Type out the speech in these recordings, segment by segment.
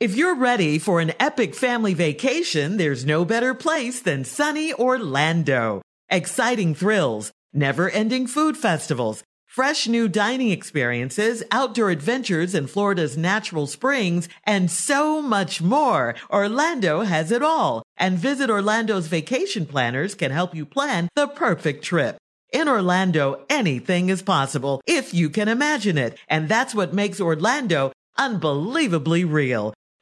If you're ready for an epic family vacation, there's no better place than sunny Orlando. Exciting thrills, never ending food festivals, fresh new dining experiences, outdoor adventures in Florida's natural springs, and so much more. Orlando has it all. And Visit Orlando's vacation planners can help you plan the perfect trip. In Orlando, anything is possible if you can imagine it. And that's what makes Orlando unbelievably real.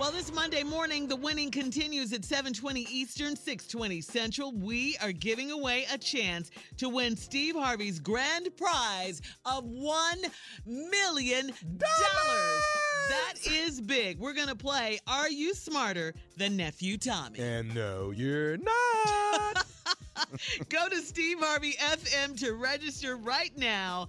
Well, this Monday morning, the winning continues at 7:20 Eastern, 6:20 Central. We are giving away a chance to win Steve Harvey's grand prize of one million dollars. That is big. We're gonna play Are You Smarter Than Nephew Tommy? And no, you're not. Go to Steve Harvey FM to register right now.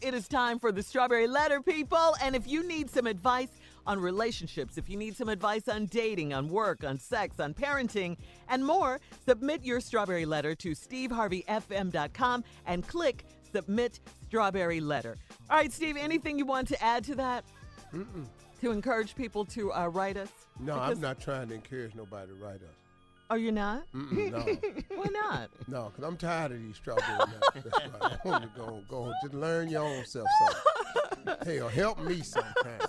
It is time for the Strawberry Letter, people. And if you need some advice on relationships, if you need some advice on dating, on work, on sex, on parenting, and more, submit your Strawberry Letter to steveharveyfm.com and click Submit Strawberry Letter. All right, Steve, anything you want to add to that? Mm-mm. To encourage people to uh, write us? No, Because- I'm not trying to encourage nobody to write us. Are you're not? Mm-mm, no, Why not? no, because I'm tired of these strawberry nuts. That's right. I want to go, go, just learn your own self something. Hell, help me sometime.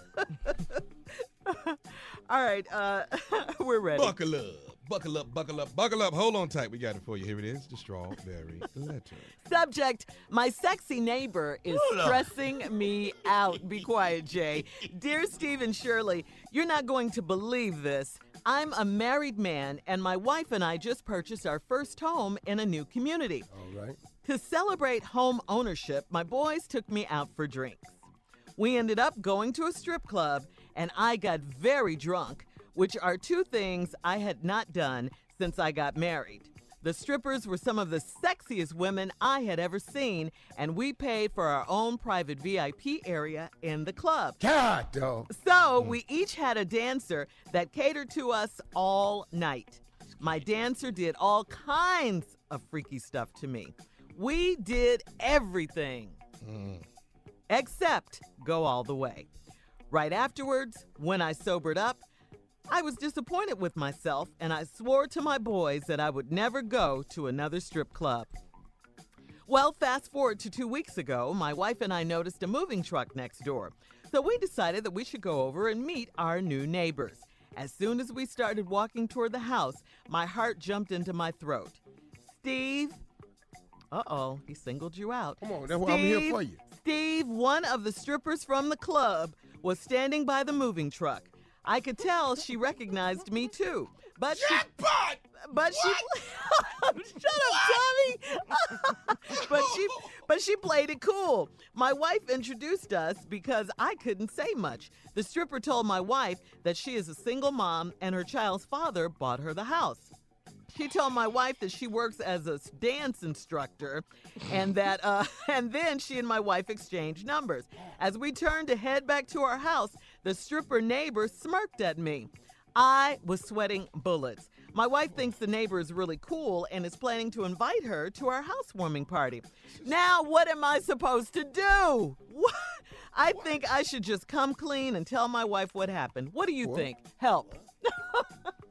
All right, uh, we're ready. Buckle up, buckle up, buckle up, buckle up. Hold on tight. We got it for you. Here it is. The strawberry letter. Subject My sexy neighbor is stressing me out. Be quiet, Jay. Dear Steve and Shirley, you're not going to believe this. I'm a married man, and my wife and I just purchased our first home in a new community. All right. To celebrate home ownership, my boys took me out for drinks. We ended up going to a strip club, and I got very drunk, which are two things I had not done since I got married. The strippers were some of the sexiest women I had ever seen, and we paid for our own private VIP area in the club. God, dog. So we each had a dancer that catered to us all night. My dancer did all kinds of freaky stuff to me. We did everything mm. except go all the way. Right afterwards, when I sobered up, I was disappointed with myself and I swore to my boys that I would never go to another strip club. Well, fast forward to two weeks ago, my wife and I noticed a moving truck next door. So we decided that we should go over and meet our new neighbors. As soon as we started walking toward the house, my heart jumped into my throat. Steve, uh oh, he singled you out. Come on, that's why I'm here for you. Steve, one of the strippers from the club, was standing by the moving truck. I could tell she recognized me too. But she, but she, shut up, Tommy. but she, but she played it cool. My wife introduced us because I couldn't say much. The stripper told my wife that she is a single mom and her child's father bought her the house. She told my wife that she works as a dance instructor, and that, uh, and then she and my wife exchanged numbers. As we turned to head back to our house, the stripper neighbor smirked at me. I was sweating bullets. My wife thinks the neighbor is really cool and is planning to invite her to our housewarming party. Now, what am I supposed to do? What? I think I should just come clean and tell my wife what happened. What do you think? Help.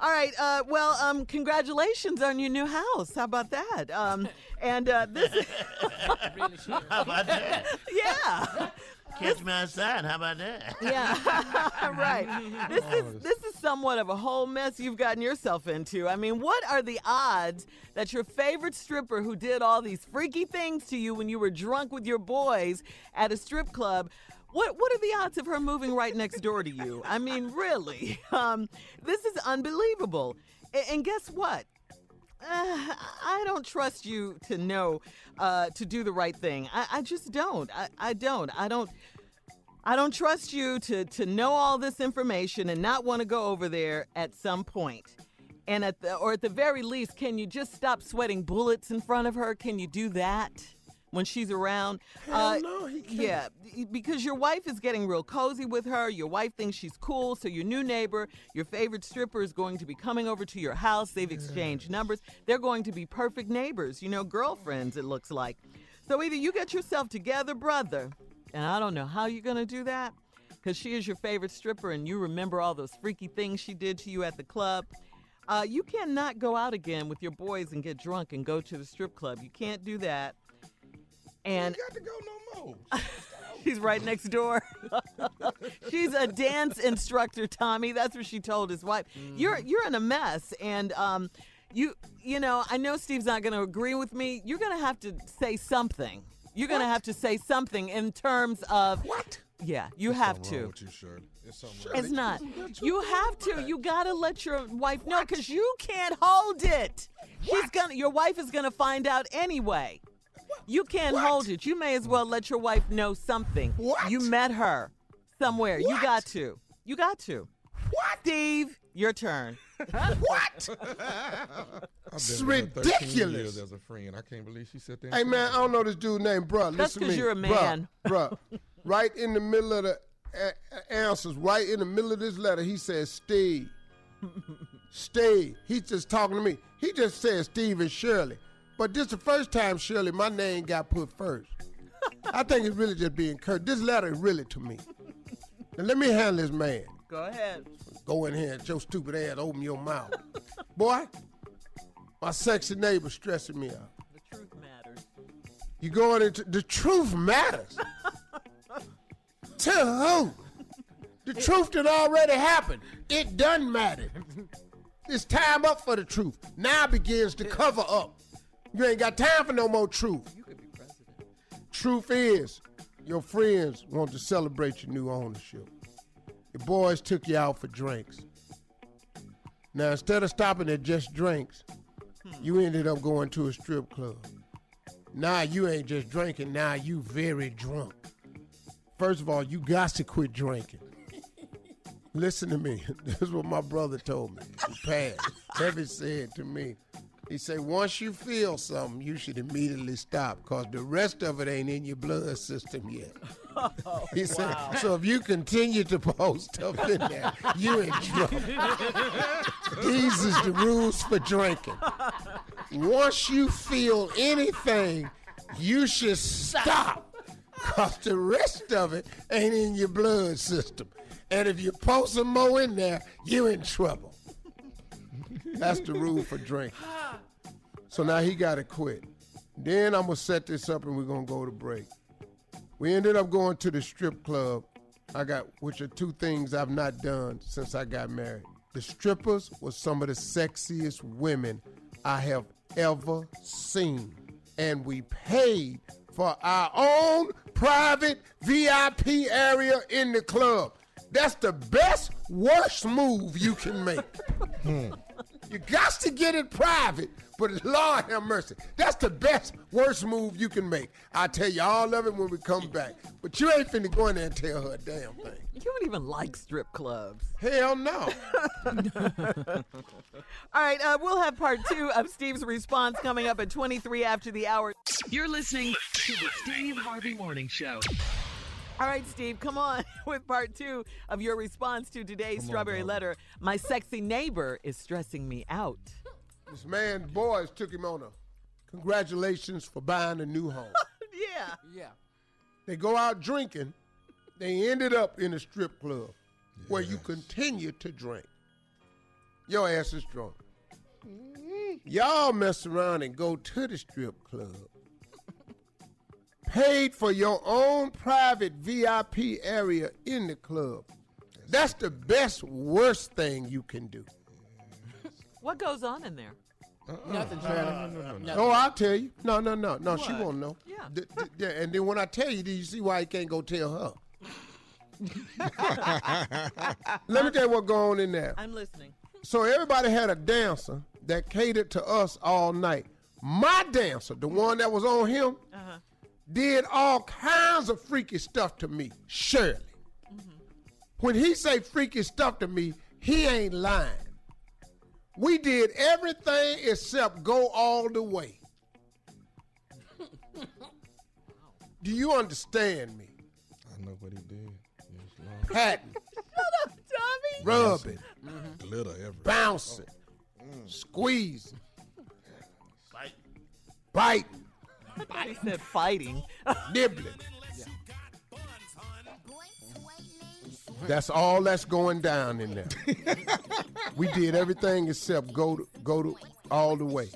All right. Uh, well, um, congratulations on your new house. How about that? Um, and uh, this is, How about that? yeah. Catch me outside. How about that? Yeah, right. This is this is somewhat of a whole mess you've gotten yourself into. I mean, what are the odds that your favorite stripper who did all these freaky things to you when you were drunk with your boys at a strip club? What what are the odds of her moving right next door to you? I mean, really, um, this is unbelievable. And guess what? Uh, I don't trust you to know uh, to do the right thing. I, I just don't. I, I don't. I don't. I don't trust you to to know all this information and not want to go over there at some point. And at the or at the very least, can you just stop sweating bullets in front of her? Can you do that when she's around? Uh, Hell no, he can't. Yeah, because your wife is getting real cozy with her. Your wife thinks she's cool, so your new neighbor, your favorite stripper, is going to be coming over to your house. They've exchanged numbers. They're going to be perfect neighbors, you know, girlfriends, it looks like. So either you get yourself together, brother, and I don't know how you're going to do that because she is your favorite stripper and you remember all those freaky things she did to you at the club. Uh, you cannot go out again with your boys and get drunk and go to the strip club. You can't do that. And got to go no more. She's right next door. She's a dance instructor, Tommy. That's what she told his wife. You're you're in a mess, and um, you you know I know Steve's not going to agree with me. You're going to have to say something. You're going to have to say something in terms of what? Yeah, you have to. you. There's. It's not. You have to. You gotta let your wife know because you can't hold it. She's gonna. Your wife is gonna find out anyway. You can't hold it. You may as well let your wife know something. What? You met her somewhere. You got to. You got to. What? Steve, your turn. What? I've It's been with her 13 ridiculous. years as a friend. I can't believe she said that. Hey man, I don't know this dude name, bruh. That's Listen to 'cause me. you're a man. Bruh, bruh. right in the middle of the a- a- answers, right in the middle of this letter, he says, Steve. Steve. He's just talking to me. He just said Steve and Shirley. But this is the first time, Shirley, my name got put first. I think it's really just being curt. This letter is really to me. Now let me handle this man. Go ahead. Go in here and your stupid ass open your mouth. Boy, my sexy neighbor stressing me out. The truth matters. You going into the truth matters. to who? The truth that already happened. It doesn't matter. It's time up for the truth. Now begins to cover up. You ain't got time for no more truth. You could be president. Truth is, your friends want to celebrate your new ownership. Your boys took you out for drinks. Now, instead of stopping at just drinks, hmm. you ended up going to a strip club. Now you ain't just drinking, now you very drunk. First of all, you got to quit drinking. Listen to me. This is what my brother told me. He passed. Heavy said to me, He say once you feel something, you should immediately stop because the rest of it ain't in your blood system yet. he said, so if you continue to post stuff in there, you in trouble. These is the rules for drinking. Once you feel anything, you should stop because the rest of it ain't in your blood system. And if you post some more in there, you in trouble. That's the rule for drinking. So now he got to quit. Then I'm going to set this up and we're going to go to break. We ended up going to the strip club. I got, which are two things I've not done since I got married. The strippers were some of the sexiest women I have ever seen. And we paid for our own private VIP area in the club. That's the best, worst move you can make. Hmm. You got to get it private, but Lord have mercy. That's the best, worst move you can make. I tell you all of it when we come back. But you ain't finna go in there and tell her a damn thing. You don't even like strip clubs. Hell no. All right, uh, we'll have part two of Steve's response coming up at 23 after the hour. You're listening to the Steve Harvey Morning Show. All right, Steve, come on with part two of your response to today's Strawberry Letter. My sexy neighbor is stressing me out. This man's boys took him on a congratulations for buying a new home. Yeah. Yeah. They go out drinking. They ended up in a strip club where you continue to drink. Your ass is drunk. Mm-hmm. Y'all mess around and go to the strip club. Paid for your own private VIP area in the club. That's the best, worst thing you can do. What goes on in there? Uh-uh. Nothing, Shirley. Nothing. Oh, I'll tell you. No, no, no, no. She won't know. Yeah. D- d- yeah. And then when I tell you, do you see why he can't go tell her? Let me tell you what going on in there. I'm listening. So everybody had a dancer that catered to us all night. My dancer, the one that was on him, uh-huh. did all kinds of freaky stuff to me. Shirley. Mm-hmm. When he say freaky stuff to me, he ain't lying. We did everything except go all the way. Do you understand me? I know what he did. Yes, Lord. Patting, Tommy? rubbing, Glitter everywhere. bouncing, oh. squeezing, Fight. biting, He said fighting. nibbling. That's all that's going down in there. we did everything except go to, go to all the way.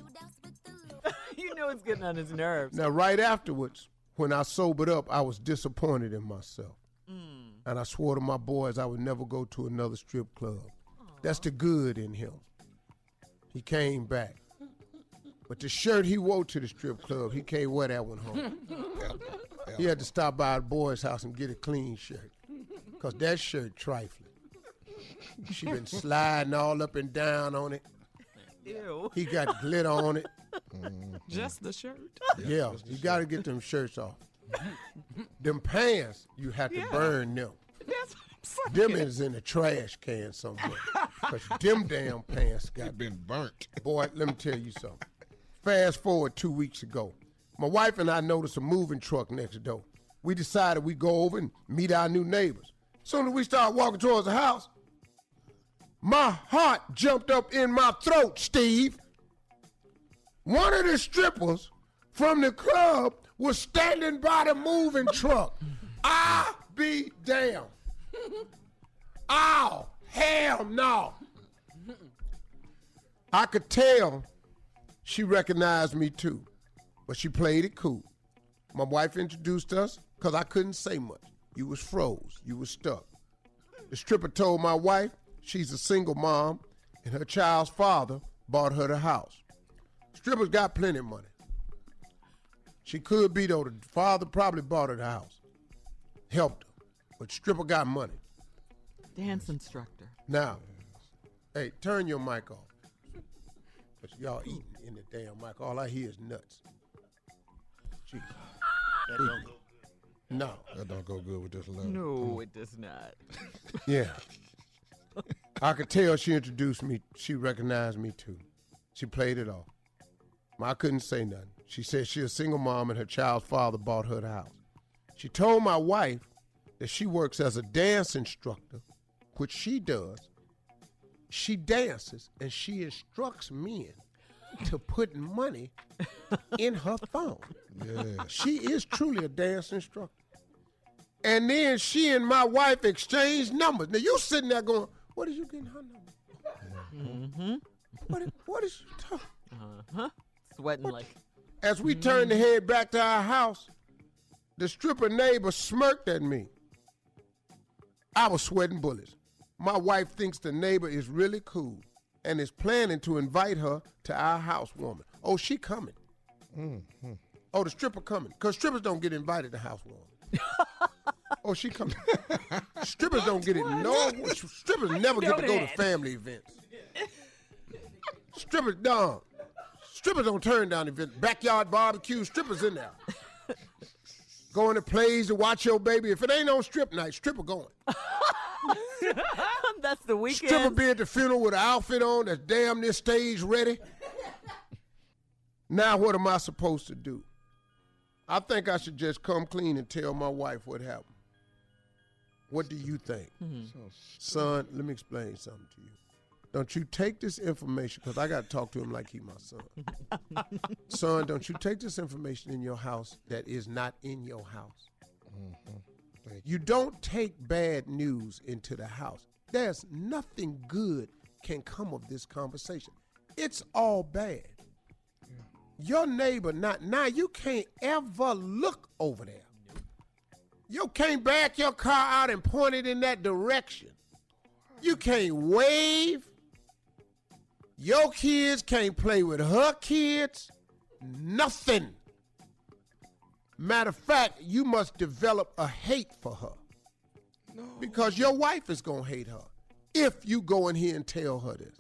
you know it's getting on his nerves. Now, right afterwards, when I sobered up, I was disappointed in myself. Mm. And I swore to my boys I would never go to another strip club. That's the good in him. He came back. But the shirt he wore to the strip club, he can't wear that one home. He had to stop by the boy's house and get a clean shirt. Because that shirt trifling. She been sliding all up and down on it. Ew. He got glitter on it. Mm-hmm. Just the shirt. Yeah, you got to get them shirts off. them pants, you have to burn them. That's what Them is in the trash can somewhere. Because them damn pants got Been burnt. Boy, let me tell you something. Fast forward two weeks ago. My wife and I noticed a moving truck next door. We decided we'd go over and meet our new neighbors. Soon as we start walking towards the house, my heart jumped up in my throat, Steve. One of the strippers from the club was standing by the moving truck. I be damned. Oh, hell no. I could tell she recognized me too, but she played it cool. My wife introduced us because I couldn't say much. You was froze. You was stuck. The stripper told my wife she's a single mom and her child's father bought her the house. Strippers got plenty of money. She could be though. The father probably bought her the house, helped her, but stripper got money. Dance instructor. Now, hey, turn your mic off. Cause y'all eating in the damn mic. All I hear is nuts. Jeez. That don't go. No. That don't go good with this letter. No, it does not. Yeah. I could tell she introduced me. She recognized me too. She played it off. I couldn't say nothing. She said she a single mom and her child's father bought her the house. She told my wife that she works as a dance instructor, which she does. She dances and she instructs men to put money in her phone. Yeah. She is truly a dance instructor. And then she and my wife exchanged numbers. Now you sitting there going, "What is you getting her number? Mm-hmm. What? Is, what is she talking?" Uh-huh. Sweating like. As we turned to head back to our house, the stripper neighbor smirked at me. I was sweating bullets. My wife thinks the neighbor is really cool and is planning to invite her to our house, housewarming. Oh, she coming. Mm-hmm. Oh, the stripper coming. Because strippers don't get invited to housewarming. oh, she coming. strippers don't get it. No, strippers never get to go to family events. Strippers, no. Strippers don't turn down events. Backyard barbecue, strippers in there. Going to plays to watch your baby. If it ain't on strip night, stripper going. That's the weekend. Stripper be at the funeral with an outfit on that's damn near stage ready. Now what am I supposed to do? I think I should just come clean and tell my wife what happened. What do you think? Mm-hmm. Son, let me explain something to you. Don't you take this information, because I got to talk to him like he my son. son, don't you take this information in your house that is not in your house. You don't take bad news into the house. There's nothing good can come of this conversation. It's all bad. Your neighbor not now you can't ever look over there. You can't back your car out and point it in that direction. You can't wave. Your kids can't play with her kids. Nothing. Matter of fact, you must develop a hate for her. Because your wife is going to hate her if you go in here and tell her this.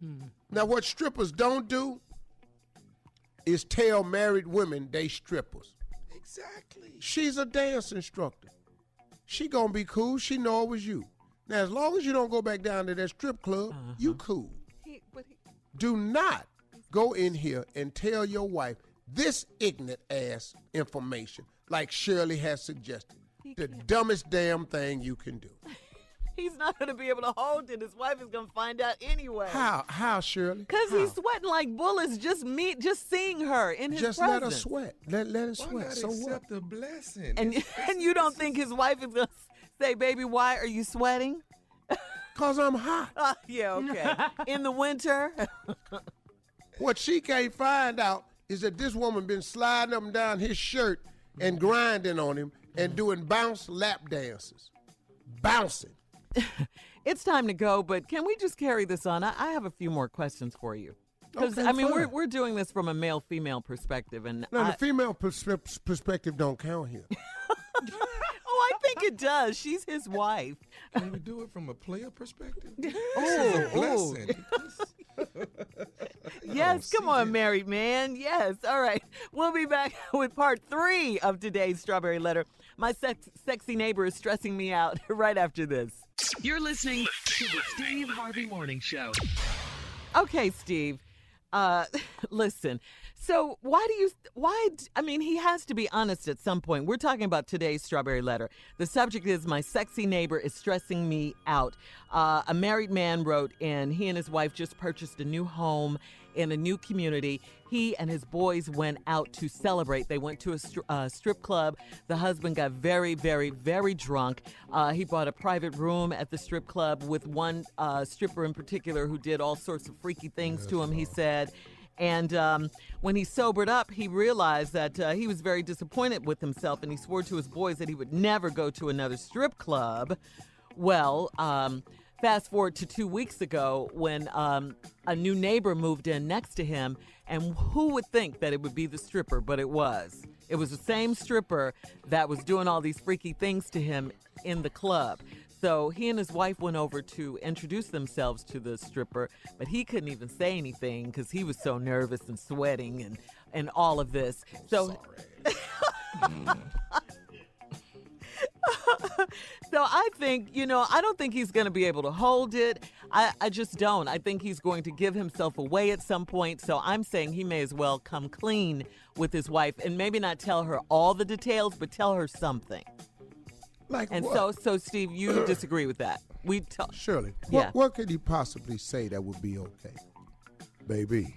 Hmm. Now, what strippers don't do is tell married women they strippers. Exactly. She's a dance instructor. She gonna be cool. She know it was you. Now, as long as you don't go back down to that strip club, you uh-huh. cool. He- but he- Do not go in here and tell your wife this ignorant ass information, like Shirley has suggested. The dumbest damn thing you can do. he's not going to be able to hold it. His wife is going to find out anyway. How? How, Shirley? Because he's sweating like bullets just me, just seeing her in his just presence. let her sweat. Let let her Why sweat. not So what? accept the blessing? And It's- and you don't think his wife is going to say, "Baby, why are you sweating?" Cause I'm hot. Uh, yeah, okay. in the winter. What she can't find out is that this woman been sliding up and down his shirt and grinding on him and doing bounce lap dances. Bouncing. it's time to go, but can we just carry this on? I, I have a few more questions for you. Because Okay, I mean, we're we're doing this from a male female perspective, and No, I, the female perspe- perspective don't count here. I think it does. She's his wife. Can we do it from a player perspective? This Oh, is a blessing. Yes, come on, married man. Yes. All right. We'll be back with part three of today's Strawberry Letter. My sex- sexy neighbor is stressing me out right after this. You're listening to the Steve Harvey Morning Show. Okay, Steve. Uh, listen. So why do you? Why? I mean, he has to be honest at some point. We're talking about today's strawberry letter. The subject is my sexy neighbor is stressing me out. Uh, a married man wrote in. He and his wife just purchased a new home in a new community. He and his boys went out to celebrate. They went to a str- uh, strip club. The husband got very, very, very drunk. Uh, he bought a private room at the strip club with one uh, stripper in particular who did all sorts of freaky things to him, he said. And um, when he sobered up, he realized that uh, he was very disappointed with himself and he swore to his boys that he would never go to another strip club. Well, um, fast forward to two weeks ago when um, a new neighbor moved in next to him, and who would think that it would be the stripper? But it was. It was the same stripper that was doing all these freaky things to him in the club. So he and his wife went over to introduce themselves to the stripper, but he couldn't even say anything because he was so nervous and sweating and, and all of this. So So I think, you know, I don't think he's going to be able to hold it. I, I just don't. I think he's going to give himself away at some point. So I'm saying he may as well come clean with his wife and maybe not tell her all the details, but tell her something. Like And what? so, so Steve, you disagree with that? We tell. Shirley, Yeah. what, what could he possibly say that would be okay? Baby,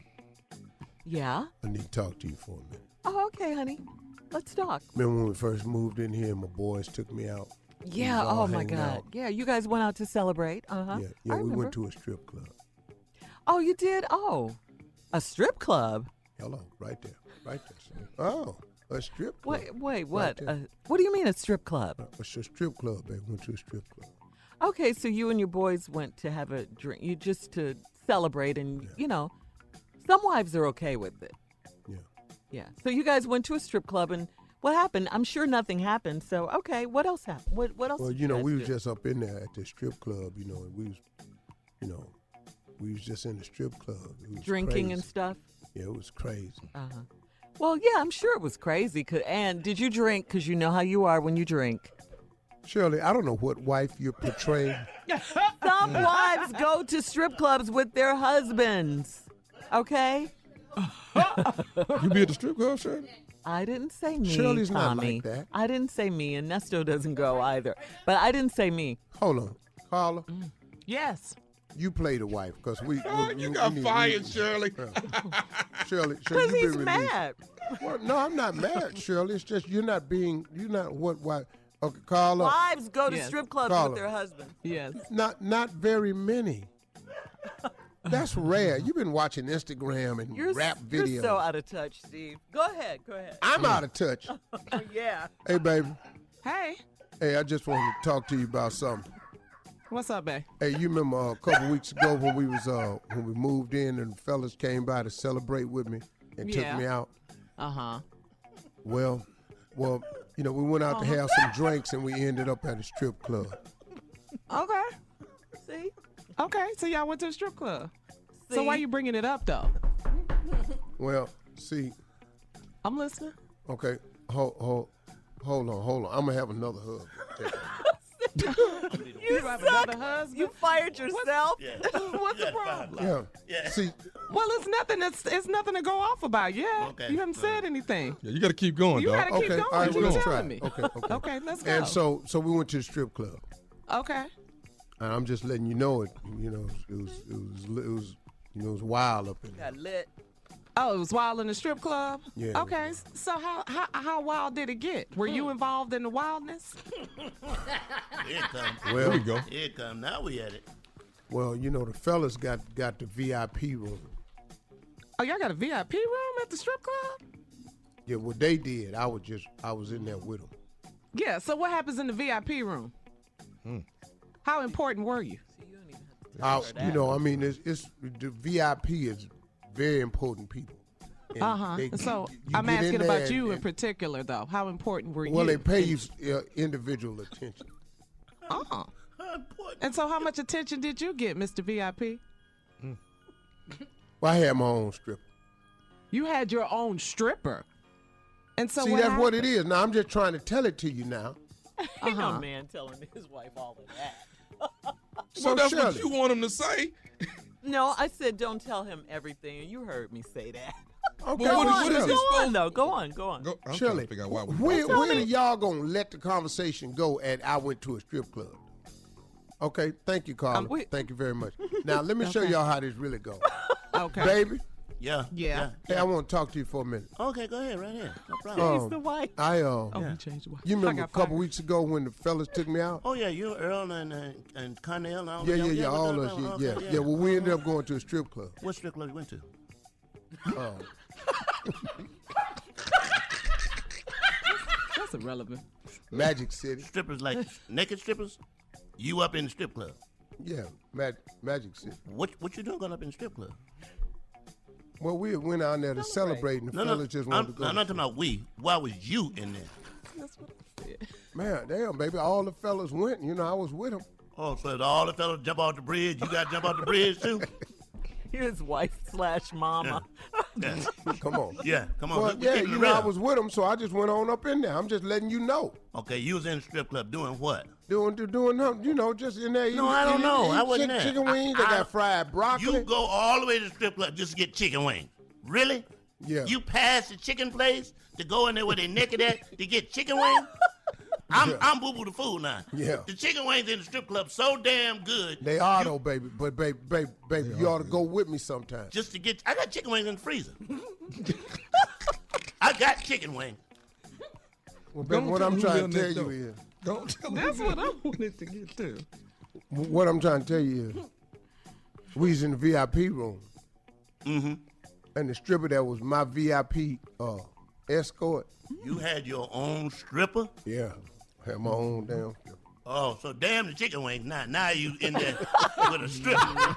Yeah. I need to talk to you for a minute. Oh, okay, honey. Let's talk. Remember when we first moved in here, my boys took me out? Yeah. Oh my God. out. Yeah. You guys went out to celebrate. Uh huh. Yeah, yeah. I we remember. went to a strip club. Oh, you did. Oh, a strip club. Hello, right there, right there. Oh, a strip club. Wait, wait. What? Uh, what do you mean a strip club? It's a strip club, baby. Went to a strip club. Okay, so you and your boys went to have a drink. You just to celebrate, and you know, some wives are okay with it. Yeah. Yeah. So you guys went to a strip club, and what happened? I'm sure nothing happened. So okay, what else happened? What What else? Well, you know, we was do? just up in there at the strip club, you know, and we was, you know, we was just in the strip club. Drinking and stuff. Yeah, it was crazy. Uh huh. Well, yeah, I'm sure it was crazy. and did you drink? Because you know how you are when you drink. Shirley, I don't know what wife you're portraying. Some wives go to strip clubs with their husbands. Okay? You be at the strip club, Shirley? I didn't say me, Shirley's not like that. I didn't say me, and Nesto doesn't go either. But I didn't say me. Hold on, Carla, Yes. You play the wife because we, Oh, we- you we- got we fired, we- Shirley. Shirley, Shirley, Because you he's been released. mad. Well, no, I'm not mad, Shirley. It's just you're not being, you're not what wife. Okay, Carla, Wives go to Yes. strip clubs Carla. with their husbands. Yes. not not very many. That's rare. You've been watching Instagram and You're, rap videos. you're so out of touch, Steve. Go ahead. Go ahead. I'm out of touch. yeah. hey, baby. Hey. Hey, I just wanted to talk to you about something. What's up, babe? Hey, you remember uh, a couple weeks ago when we was uh when we moved in and the fellas came by to celebrate with me and Yeah. took me out. Uh huh. Well, well, you know, we went out to have some drinks and we ended up at a strip club. Okay. See? Okay. So y'all went to a strip club. So See? why you bringing it up though? Well, see, I'm listening. okay, hold, hold, hold on, hold on. I'm gonna have another hug. You have another husband. You fired yourself? Yeah. What's You the problem? Yeah. Yeah. See, Well, it's nothing. That's it's nothing to go off about. Yeah. Okay. You haven't said anything. Yeah, you got to keep going, You dog. gotta keep okay, going. all right, we're you gonna try. me? Okay, okay. Okay, let's go. And so, so we went to the strip club, Okay. and I'm just letting you know it. You know, it was, it was, it was, you know, it was wild up in there. Got lit. Oh, it was wild in the strip club. Yeah, Okay. So how how how wild did it get? Were you involved in the wildness? Here it come. There Well, we go. Here it come. Now we at it. well, you know, the fellas got got the VIP room. Oh, y'all got a VIP room at the strip club? Yeah, what they did, I was just, I was in there with them. Yeah. So what happens in the VIP room? Hmm. How important were you? I, you know, I mean, it's, it's the VIP is very important people. Uh huh. So you I'm asking there about and- you in particular, though. How important were Well, you? Well, they pay you uh, individual attention. Uh-uh. How important? And so, how much attention did you get, Mr. VIP? Well, I had my own stripper. You had your own stripper. And so, See, what that's what it is. Now I'm just trying to tell it to you now. Ain't no Uh-huh. man telling his wife all of that. So So that's what you want him to say. No, I said don't tell him everything, you heard me say that. okay, But what- well, what is go Shirley, he supposed- on, though. Go on, go on. Go, I'm trying Shirley, to figure out why we when, Tell when are y'all gonna let the conversation go? At I went to a strip club. Okay, thank you, Carla. Um, we- thank you very much. Now let me show y'all how this really goes, Okay. baby. Yeah. Yeah. Hey, I want to talk to you for a minute. Okay, go ahead, right here. No problem. Um, the wife. I uh, Oh, you changed your you remember a got couple fired. weeks ago when the fellas took me out? Oh yeah, you Earl and and, and Connell and all yeah, of yeah, yeah, all the- us, yeah, yeah, yeah. Well, we ended up going to a strip club. What strip club you went to? Uh, That's irrelevant. Magic City. Strippers like naked strippers? You up in the strip club? Yeah, Mag- Magic City. What what you doing going up in the strip club? Well, we went out there to celebrate, and the No, no, fellas just I'm, wanted to go. I'm not talking about we. Why was you in there? That's what I said. Man, damn, baby, all the fellas went. You know, I was with them. Oh, so all the fellas jump off the bridge. You got to jump off the bridge too. His wife slash mama. Yeah. Come on. Yeah, come on. Well, we yeah, you know, I was with him, so I just went on up in there. I'm just letting you know. Okay, you was in the strip club doing what? Doing, do- doing, them, you know, just in there. No, eating- I don't eating- know. eating I wasn't chick- there. Chicken I- wings. They got fried broccoli. You go all the way to the strip club just to get chicken wings. Really? Yeah. You pass the chicken place to go in there where they naked at to get chicken wings? I'm I'm boo boo the fool now. Yeah. The chicken wings in the strip club so damn good. They are though, baby. But baby, baby, baby, you ought to go with me sometime. Just to get, I got chicken wings in the freezer. I got chicken wings. Well, baby, what I'm trying to tell you is, Don't tell That's what I wanted to get to. what I'm trying to tell you is, we was in the VIP room, Mm-hmm. and the stripper that was my VIP uh, escort. You had your own stripper? Yeah, had my own damn. stripper. Oh, so damn the chicken wings. Now, now you in there with a stripper.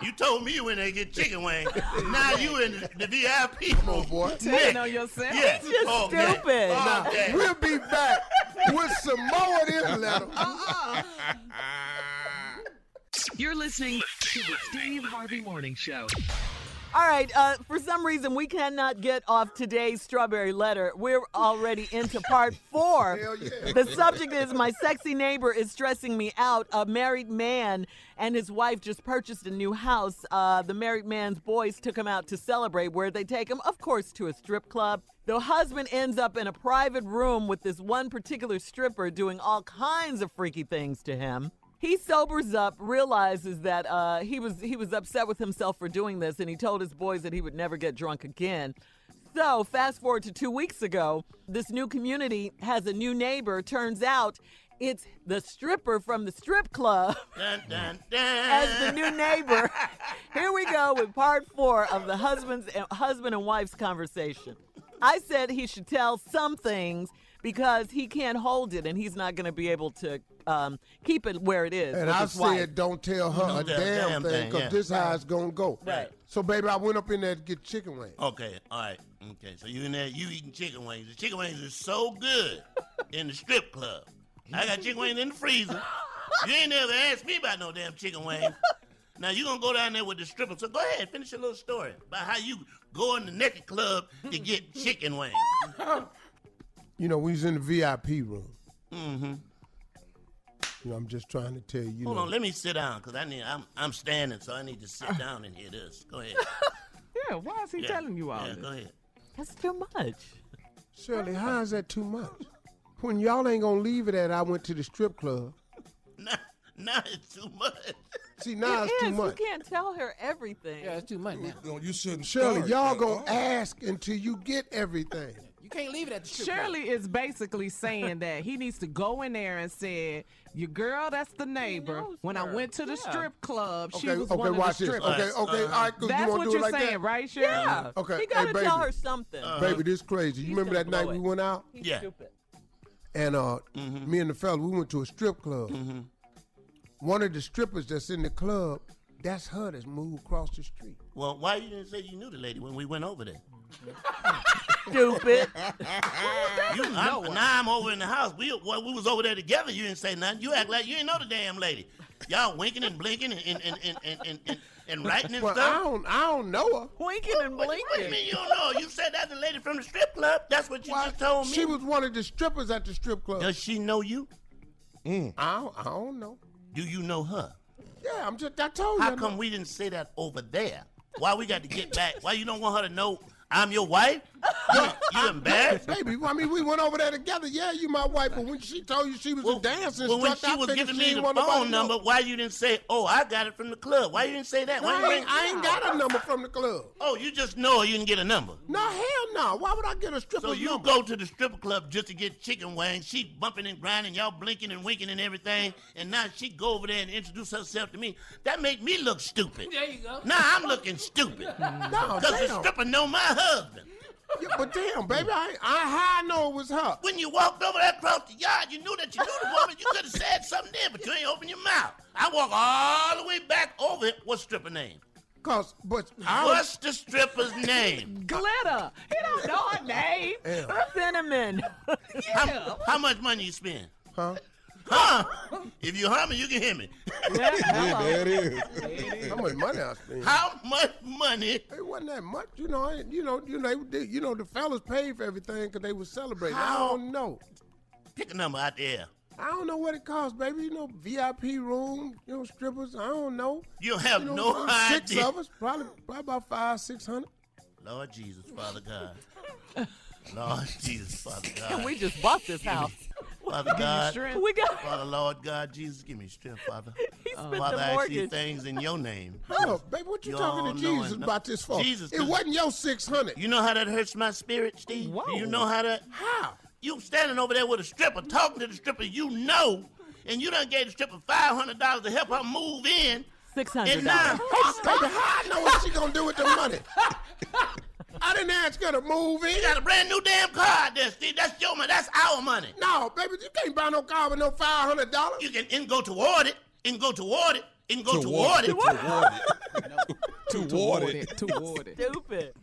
You told me you went there to get chicken wings. Now you in the, the VIP. Come on, boy. Telling on yourself. Yeah. He's just okay. stupid. Oh, okay. We'll be back with some more of this letter. Uh-uh. You're listening to the Steve Harvey Morning Show. All right. Uh, for some reason, we cannot get off today's strawberry letter. We're already into part four. Yeah. The subject is My sexy neighbor is stressing me out. A married man and his wife just purchased a new house. Uh, the married man's boys took him out to celebrate. Where they take him, of course, to a strip club. The husband ends up in a private room with this one particular stripper doing all kinds of freaky things to him. He sobers up, realizes that uh, he was he was upset with himself for doing this, and he told his boys that he would never get drunk again. So, fast forward to two weeks ago, this new community has a new neighbor. Turns out it's the stripper from the strip club Dun, dun, dun. as the new neighbor. Here we go with part four of the husband's and husband and wife's conversation. I said he should tell some things because he can't hold it and he's not going to be able to um, keep it where it is. And I said, wife. don't tell her Don't a damn, damn thing, thing, because yeah. this how it's going to go. Right. So, baby, I went up in there to get chicken wings. Okay, all right. Okay, so you in there, you eating chicken wings. The chicken wings is so good in the strip club. I got chicken wings in the freezer. You ain't never asked me about no damn chicken wings. Now you gonna go down there with the stripper. So go ahead, finish your little story about how you go in the naked club to get chicken wings. You know, we was in the VIP room. Mm-hmm. You know, I'm just trying to tell you. you Hold know, on, let me sit down, cause I need I'm I'm standing, so I need to sit down and hear this. Go ahead. Yeah, why is he Yeah. telling you all Yeah, this? go ahead. That's too much. Shirley, how is that too much? When y'all ain't gonna leave it at I went to the strip club. Now, now it's too much. See, now It it's too much. You can't tell her everything. Yeah, it's too much now. No, you shouldn't. Shirley, start y'all gonna all. ask until you get everything. You can't leave it at the strip club. Shirley is basically saying that he needs to go in there and say, "Your girl, that's the neighbor. knows When I went to the Yeah. strip club, she Okay, was okay, one watch of the strippers." Okay, okay, all right, good. That's you wanna what do you're like saying, that? right, Shirley? Yeah. Okay, He got to hey, tell her something. Baby, this crazy. You He's remember that night blow we went out He's Yeah. stupid. and uh, Mm-hmm. me and the fella we went to a strip club. One of the strippers that's in the club, that's her that's moved across the street. Well, why you didn't say you knew the lady when we went over there? Stupid. You, I'm, now I'm over in the house. We well, we was over there together. You didn't say nothing. You act like you didn't know the damn lady. Y'all winking and blinking and and and and and, and, and, and writing and Well, I don't, I don't know her. Winking and What, what do you mean you don't know? You said that's the lady from the strip club. That's what you just told me. She was one of the strippers at the strip club. Does she know you? Mm. I, don't, I don't know. Do you know her? Yeah, I'm just. I told you. How come we didn't say that over there? Why we got to get back? Why you don't want her to know I'm your wife? You, you embarrassed? Baby, I mean, we went over there together. Yeah, you my wife, but when she told you she was a dancing well, when she was I figured giving me ain't the phone to know. number, why you didn't say, "Oh, I got it from the club"? Why you didn't say that? No, Why I, ain't- ain't, I ain't got a number from the club. Oh, you just know. You didn't get a number. No, hell no. Why would I get a stripper So you number? go to the stripper club just to get chicken wings. She bumping and grinding, y'all blinking and winking and everything. And now she go over there and introduce herself to me. That make me look stupid. There you go. Now I'm looking stupid. No, Because the damn. stripper know my husband. Yeah, but damn, baby, I, I how I know it was her. When you walked over there across the yard, you knew that you knew the woman. You could have said something then, but you ain't open your mouth. I walk all the way back over it. What's stripper name? Cause, but I was, What's the stripper's name? Glitter. He don't know her name. Cinnamon. How, how much money you spend? huh? Huh? If you humming, you can hear me. Yeah, Yeah, there it is. How much money I spent? How much money? It wasn't that much, you know. I, you know, you know, they, you know, the fellas paid for everything because they was celebrating. I don't know. Pick a number out there. I don't know what it costs, baby. You know, VIP room, you know, strippers. I don't know. You have You know, no six idea. of us, probably, probably about five, six hundred. Lord Jesus, Father God. Lord Jesus, Father God. And we just bought this house. Father God. strength. We got Father, Lord God, Jesus, give me strength, Father. he spent Father, the I see mortgage. things in your name. Hold up, baby. What you You talking all to Jesus it. about this for? Jesus, it wasn't your six hundred. You know how that hurts my spirit, Steve? Whoa. Do you know how that? How? You standing over there with a stripper, talking to the stripper you know, and you done gave the stripper $500 to help her move in. Six And hundred now, dollars. Baby, how I know what she gonna do with the money? I didn't ask her to move in. you got a brand new damn car out there, Steve. That's your money. That's our money. No, baby, you can't buy no car with no five hundred dollars. You can and go toward it, and go toward it, and go toward it. Toward it. Toward Toward it. it. Toward it. Stupid.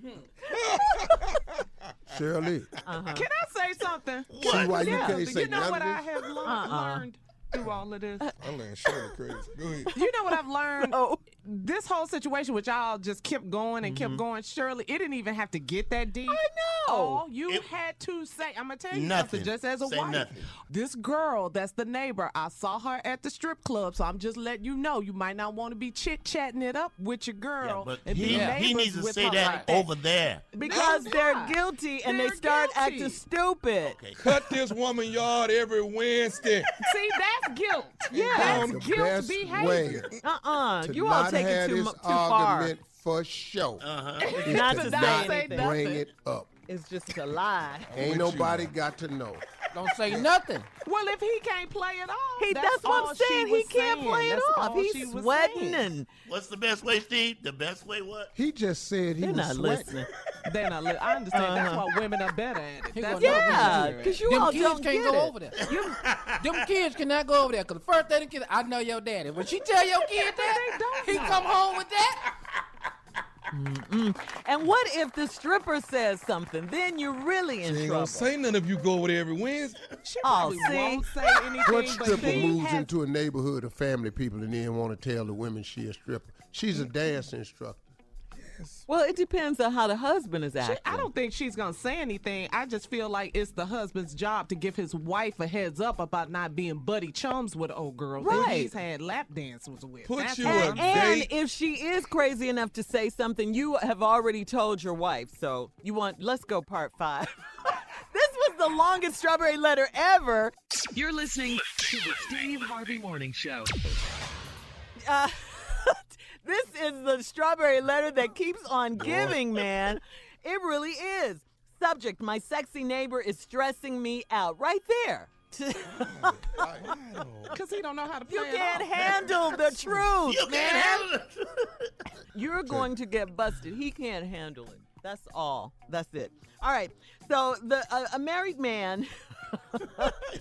Shirley, uh-huh. Can I say something? see why you Yeah, can't say you know what I have lear- Uh-uh. learned through all of this? I'm letting Shirley crazy. Go ahead. You know what I've learned? Oh. This whole situation, which y'all just kept going and kept mm-hmm. going, Shirley, it didn't even have to get that deep. I know. All you It- had to say, I'm gonna tell you Nothing. something, just as a Say wife. nothing. This girl, that's the neighbor. I saw her at the strip club, so I'm just letting you know. You might not want to be chit chatting it up with your Yeah, girl but and he, be he needs to say that like over there. Because No, they're not. guilty and they They're start guilty. acting stupid. Okay. Cut this woman yard every Wednesday. See, that's guilt. Yeah. that's the guilt best behavior. way Uh-uh. to You all not take it too, this mu- too far. argument for show. Uh-huh. is Not to to not say say anything. bring nothing. it up. It's just a lie. Ain't with you, nobody got to know. Don't say nothing. Well, if he can't play it off, He, that's, that's, what all I'm she saying. He was can't saying. play it That's off. all she He's was sweating saying. and What's the best way, Steve? The best way what? He just said he was sweating. they're was not sweating. listening. Then I, li- I understand. That's Uh-huh. why women are better at it. That's gonna why know women Yeah, because you them all kids don't can't get go it. over there. You, them kids cannot go over there because the first thing the kid, I know your daddy. When she tell your kid that, he come home with that. And what if the stripper says something? Then you're really in She ain't trouble. gonna say nothing if you go over there every Wednesday. She Oh, probably see? won't say anything, What stripper he moves has into a neighborhood of family people and then want to tell the women she a stripper? She's a mm. dance instructor. Well, it depends on how the husband is She- acting. I don't think she's gonna say anything. I just feel like it's the husband's job to give his wife a heads up about not being buddy chums with old girls that Right. he's had lap dances with. Put That's you all a and, and if she is crazy enough to say something, you have already told your wife. So you want, let's go part five. this was the longest strawberry letter ever. You're listening to the Steve Harvey Morning Show. Uh, this is the strawberry letter that keeps on giving, man. It really is. Subject My sexy neighbor is stressing me out. Right there. Cause he don't know how to play you can't off. handle the truth, You man. can't handle it. You're going to get busted. He can't handle it. That's all. That's it. All right. So the uh, a married man.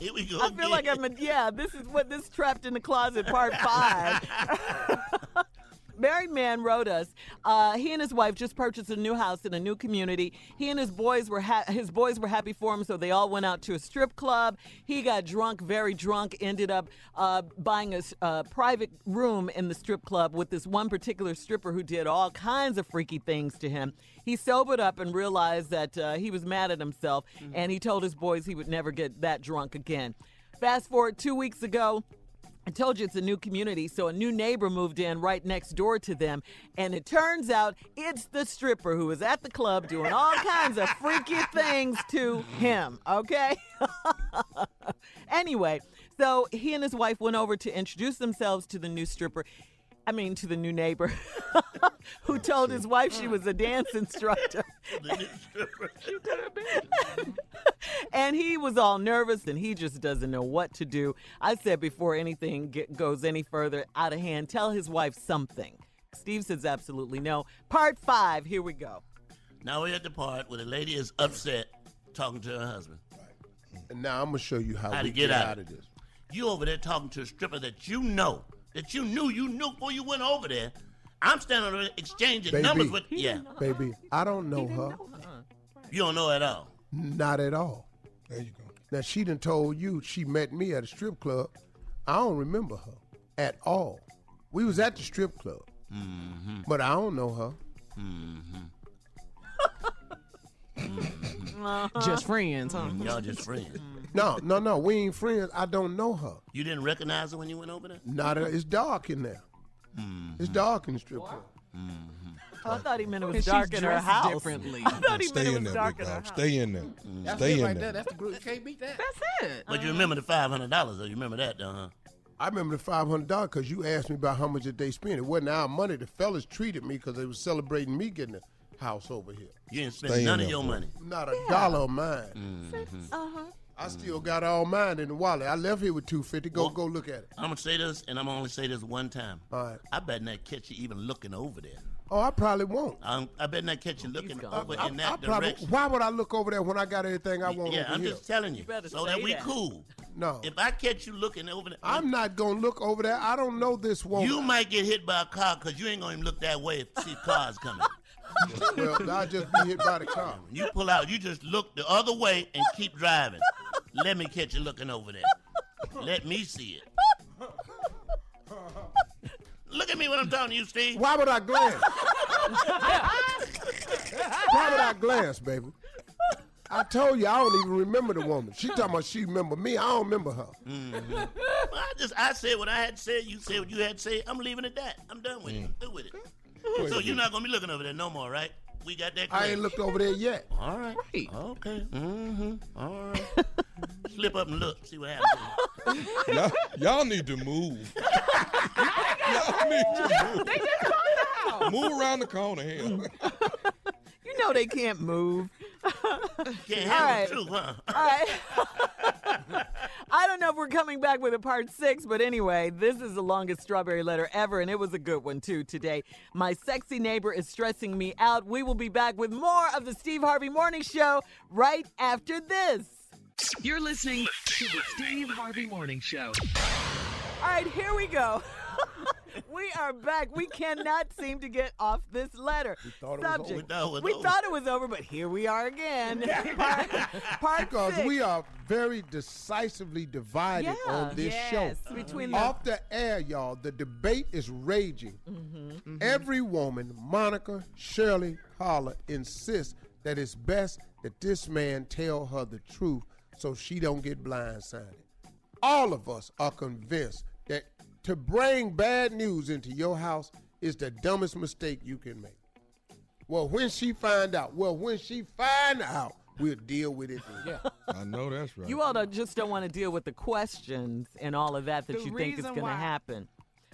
Here we go. I feel like. I'm a yeah. This is what this trapped in the closet part five. Married man wrote us. Uh, he and his wife just purchased a new house in a new community. He and his boys were ha- his boys were happy for him, so they all went out to a strip club. He got drunk, very drunk. Ended up uh, buying a uh, private room in the strip club with this one particular stripper who did all kinds of freaky things to him. He sobered up and realized that uh, he was mad at himself, and he told his boys he would never get that drunk again. Fast forward two weeks ago. I told you it's a new community, so a new neighbor moved in right next door to them. And it turns out it's the stripper who was at the club doing all kinds of freaky things to him, okay? anyway, so he and his wife went over to introduce themselves to the new stripper. I mean, to the new neighbor who told his wife she was a dance instructor. and he was all nervous and he just doesn't know what to do. I said before anything get, goes any further out of hand, tell his wife something. Steve says absolutely no. Part five, here we go. Now we're at the part where the lady is upset talking to her husband. And now I'm gonna show you how, How we to get out. of this. You over there talking to a stripper that you know, that you knew you knew before you went over there. I'm standing over there exchanging Baby. numbers with yeah. Baby, I don't know her. You don't know at all. Not at all. There you go. Now she done told you she met me at a strip club I don't remember her at all. We was at the strip club, Mm-hmm. but I don't know her. Mm-hmm. Mm-hmm. Just friends, huh? Mm, y'all just friends. No, no, no. We ain't friends. I don't know her. You didn't recognize her when you went over there? Not a, it's dark in there. It's mm-hmm. dark in the strip club. Oh, I thought he meant it was And dark in her house. differently. I thought he meant Stay it in was there, dark big in her house. Stay in there. That's Stay it in right there. there. That's the group. You can't beat that. That's it. But you remember the five hundred dollars, though. You remember that, though, huh? I remember the five hundred dollars because you asked me about how much did they spend. It wasn't our money. The fellas treated me because they was celebrating me getting a house over here. You didn't spend Stay in none of your boy. money. Not a dollar of mine. Uh-huh. I still got all mine in the wallet. I left here with two fifty. Go Well- go look at it. I'm gonna say this, and I'm gonna only say this one time. All right. I bet not catch you even looking over there. Oh, I probably won't. Um, I bet not catch you looking gone. over I, in I that probably. direction. Why would I look over there when I got everything I want yeah, over I'm here? just telling you, better so say that we that. cool. no, If I catch you looking over there, I'm not gonna look over there. I don't know this woman. you might get hit by a car because you ain't gonna even look that way if see cars coming. well, I'll just be hit by the car. When you pull out, you just look the other way and keep driving. Let me catch you looking over there. Let me see it. Look at me when I'm talking to you, Steve. Why would I glance? Why would I glance, baby? I told you I don't even remember the woman. She talking about she remember me. I don't remember her. Well, I just I said what I had to say. You said what you had to say. I'm leaving it at that. I'm done with it. I'm through with it. So you're not gonna be looking over there no more, right? We got that. I ain't looked over there yet. All right. Right. Okay. Mm-hmm. All right. Slip up and look. See what happens. Y'all, y'all need to move. y'all need to move. Move around the corner here. You know they can't move. Can't All handle right. the truth, huh? All right. I don't know if we're coming back with a part six, but anyway, this is the longest strawberry letter ever, and it was a good one too today. My sexy neighbor is stressing me out. We will be back with more of the Steve Harvey Morning Show right after this. You're listening to the Steve Harvey Morning Show. All right, here we go. We are back. We cannot seem to get off this letter. thought it was Subject. over. We thought it was We over. thought it was over, but here we are again. part part Because six. we are very decisively divided Yeah. on this yes, show. between the Off the air, y'all, the debate is raging. Mm-hmm. Every woman, Monica, Shirley, Carla, insists that it's best that this man tell her the truth so she don't get blindsided. All of us are convinced that to bring bad news into your house is the dumbest mistake you can make. Well, when she find out, well, when she find out, we'll deal with it then. Yeah. I know that's right. You all don't, just don't want to deal with the questions and all of that that The you think is going to happen.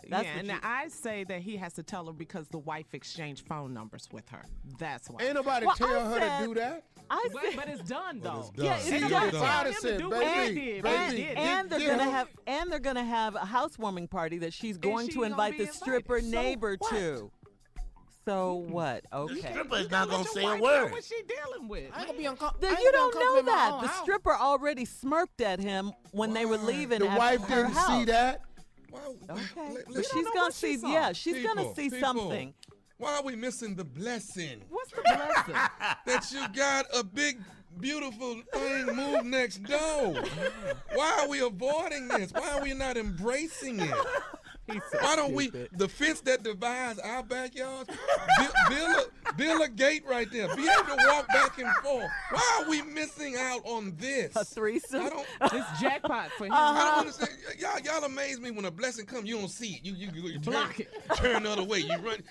That's yeah, and you- I say that he has to tell her because the wife exchanged phone numbers with her. That's why. Ain't nobody Well, tell I her said- to do that. I said, but it's done though. it's done. Yeah, it's Ain't done. Done. tell Father him to said, do baby, and, baby, and, and they're gonna her- have and they're gonna have a housewarming party that she's going she to invite be the stripper. So neighbor what? to. So what? Okay. The Okay. stripper is not gonna say your a wife know word. What she dealing with? I ain't gonna be uncomfortable. Then you don't know that. The stripper already smirked at him when they were leaving The wife didn't see that. Why, Okay, let- but she's gonna what she see. Yeah, she's gonna see people, something. Why are we missing the blessing What's the blessing? that you got a big, beautiful thing moved next door? Why are we avoiding this? Why are we not embracing it? Why don't we the fence that divides our backyards? Build, build, a, build a gate right there. Be able to walk back and forth. Why are we missing out on this? A threesome. I don't. it's jackpot for him. Uh-huh. I don't understand. Y'all, y'all amaze me when a blessing comes. You don't see it. You, you, you, you turn, Block it. turn the other way. You run.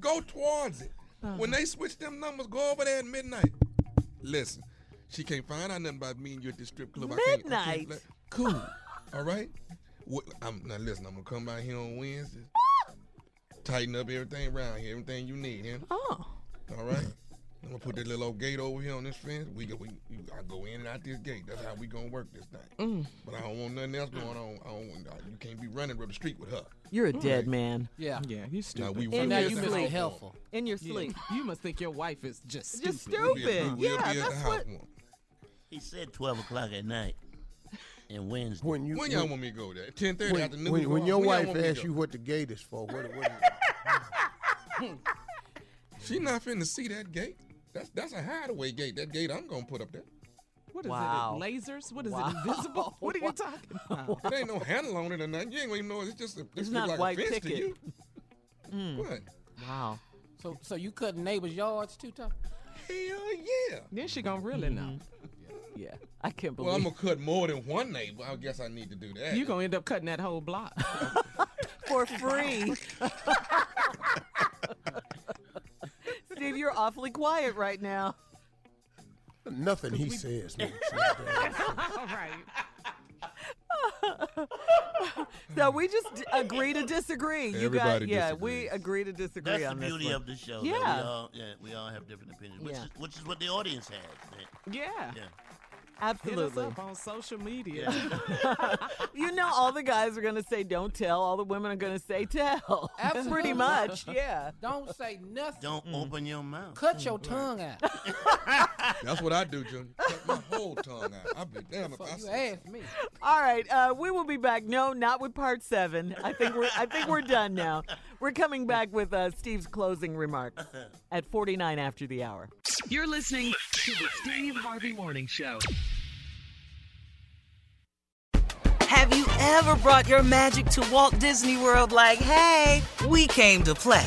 Go towards it. When they switch them numbers, go over there at midnight. Listen, she can't find out nothing about me and you at this strip club. I can't- I can't Midnight? cool. All right. What, I'm, now listen, I'm gonna come by here on Wednesday. Tighten up everything around here, everything you need, here. Oh, All right. I'm gonna put that little old gate over here on this fence. We go, we, you- I go in and out this gate. That's how we gonna work this thing. Mm. But I don't want nothing else going on. I don't. Want, you can't be running up the street with her. you're a dead man Yeah. Yeah, you Now stupid. we And will now be you at the must be house helpful. in your Yeah, sleep. You must think your wife is just stupid. Just We'll be stupid. we will yeah, be at the that's house what. one. He said 12 o'clock at night and Wednesday. When you When y'all want me to go there? 10:30 when, after news. when, when your off. wife want me to asks you what the gate is for, what, what she not finna see that gate. That's that's a hideaway gate. That gate I'm gonna put up there. What is Wow. it? Lasers? What is Wow. it? Invisible? What are you talking about? It ain't no handle on it or nothing. You ain't even know it's just a, It's it's not like white a fence picket. to you. Mm. What? Wow. So, so you cutting neighbors' yards too, tough? Hell yeah. Then she gonna really know. Yeah. I can't believe Well, I'm gonna cut more than one neighbor. I guess I need to do that. You're gonna end up cutting that whole block. for free. Steve, you're awfully quiet right now. Nothing he says makes. All right. So we just d- agree to disagree. You guys, Everybody yeah, disagrees. we agree to disagree That's the on this beauty one. of the show. Yeah. Yeah. We all, yeah, we all have different opinions, which, Yeah. is, which is what the audience has. man. Yeah. Yeah. Hit us Absolutely. up on social media. You know, all the guys are going to say don't tell. All the women are going to say tell. Pretty much, yeah. Don't say nothing. Don't open your mouth. Cut mm, your tongue out. That's what I do, Junior. Cut my whole tongue out. I'll be damn if Before I you say. ask me. All right, uh, we will be back. No, not with part seven. I think we're I think we're done now. We're coming back with uh, Steve's closing remarks at 49 after the hour. You're listening to the Steve Harvey Morning Show. Have you ever brought your magic to Walt Disney World like, hey, we came to play?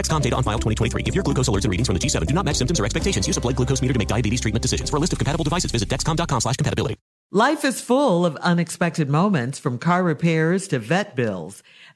Dexcom data on file 2023. If your glucose alerts and readings from the G7 do not match symptoms or expectations, use a blood glucose meter to make diabetes treatment decisions. For a list of compatible devices, visit dexcom.com slash compatibility. Life is full of unexpected moments from car repairs to vet bills.